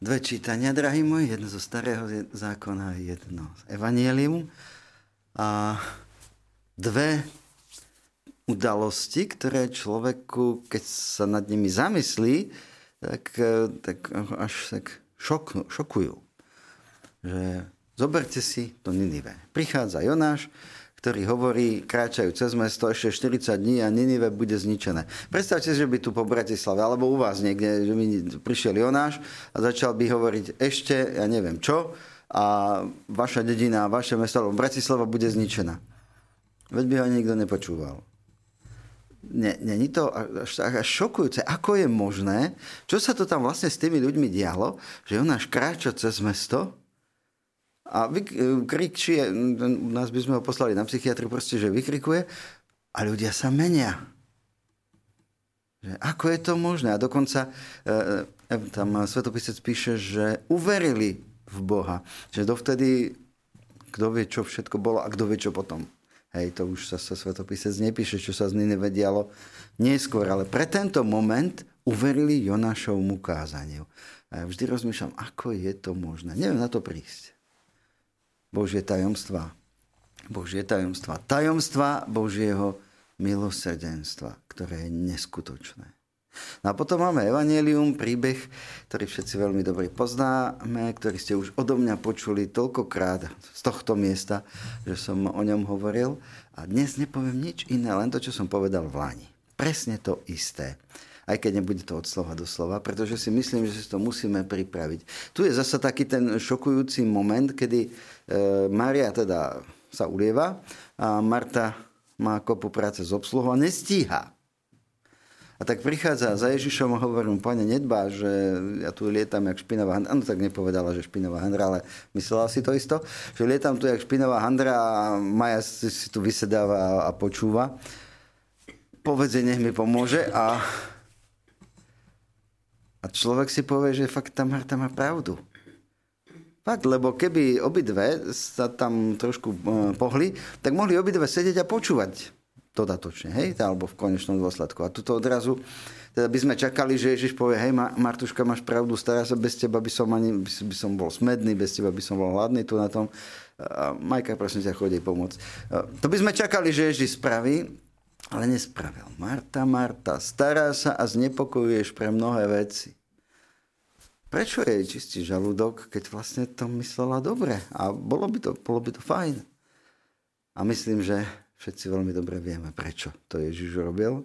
dve čítania, drahí moji, jedno zo starého zákona, jedno z Evangelium a dve udalosti, ktoré človeku, keď sa nad nimi zamyslí, tak, eh, tak až tak šok, šokujú. Že zoberte si to Ninive. Prichádza Jonáš, ktorý hovorí, kráčajú cez mesto ešte 40 dní a Ninive bude zničené. Predstavte si, že by tu po Bratislave, alebo u vás niekde, že by prišiel Jonáš a začal by hovoriť ešte, ja neviem čo, a vaša dedina, vaše mesto, alebo Bratislava bude zničená. Veď by ho nikto nepočúval. Není to až, až šokujúce, ako je možné, čo sa to tam vlastne s tými ľuďmi dialo, že Jonáš kráča cez mesto a vykričuje, nás by sme ho poslali na psychiatru, proste, že vykrikuje a ľudia sa menia. Že ako je to možné? A dokonca e, e, tam svetopisec píše, že uverili v Boha. Že dovtedy kto vie, čo všetko bolo a kto vie, čo potom. Hej, to už sa, sa svetopisec nepíše, čo sa z Niny vedialo neskôr, ale pre tento moment uverili Jonášovmu kázaniu. A ja vždy rozmýšľam, ako je to možné. Neviem na to prísť. Božie tajomstva. Božie tajomstva. Tajomstva Božieho milosrdenstva, ktoré je neskutočné. No a potom máme Evangelium, príbeh, ktorý všetci veľmi dobre poznáme, ktorý ste už odo mňa počuli toľkokrát z tohto miesta, že som o ňom hovoril. A dnes nepoviem nič iné, len to, čo som povedal v Lani. Presne to isté aj keď nebude to od slova do slova, pretože si myslím, že si to musíme pripraviť. Tu je zase taký ten šokujúci moment, kedy e, Maria teda sa ulieva a Marta má kopu práce z obsluhu a nestíha. A tak prichádza za Ježišom a hovorím, pane, nedbá, že ja tu lietam jak špinavá handra. Áno, tak nepovedala, že špinavá handra, ale myslela si to isto. Že lietam tu jak špinavá handra a Maja si, tu vysedáva a počúva. Povedze, nech mi pomôže a a človek si povie, že fakt tá Marta má pravdu. Fakt, lebo keby obidve sa tam trošku e, pohli, tak mohli obidve sedieť a počúvať dodatočne, hej, alebo v konečnom dôsledku. A tuto odrazu teda by sme čakali, že Ježiš povie, hej, Martuška, máš pravdu, stará sa, bez teba by som, ani, by som bol smedný, bez teba by som bol hladný tu na tom. Majka, prosím ťa, chodí pomôcť. To by sme čakali, že Ježiš spraví, ale nespravil. Marta, Marta, stará sa a znepokojuješ pre mnohé veci. Prečo je čistý žalúdok, keď vlastne to myslela dobre? A bolo by to, bolo by to fajn. A myslím, že všetci veľmi dobre vieme, prečo to Ježiš robil.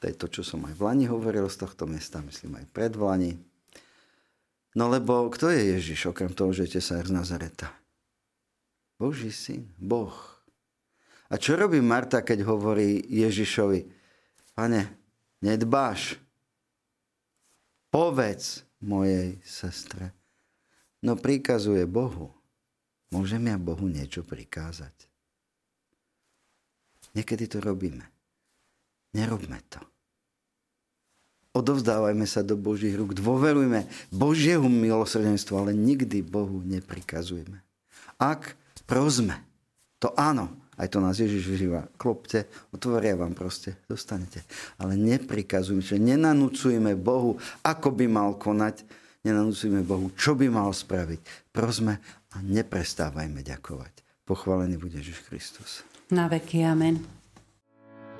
To je to, čo som aj v Lani hovoril z tohto miesta, myslím aj pred Lani. No lebo kto je Ježiš, okrem toho, že je tesár z Nazareta? Boží syn, Boh. A čo robí Marta, keď hovorí Ježišovi, pane, nedbáš, povedz mojej sestre, no prikazuje Bohu. Môžem ja Bohu niečo prikázať? Niekedy to robíme. Nerobme to. Odovzdávajme sa do Božích rúk, dôverujme Božieho milosrdenstvu, ale nikdy Bohu neprikazujeme. Ak prosme, to áno, aj to nás Ježiš vyžíva. Klopte, otvoria vám proste, dostanete. Ale neprikazujme, že nenanúcujme Bohu, ako by mal konať, nenanúcujme Bohu, čo by mal spraviť. Prosme a neprestávajme ďakovať. Pochválený bude Ježiš Kristus. Na veky, amen.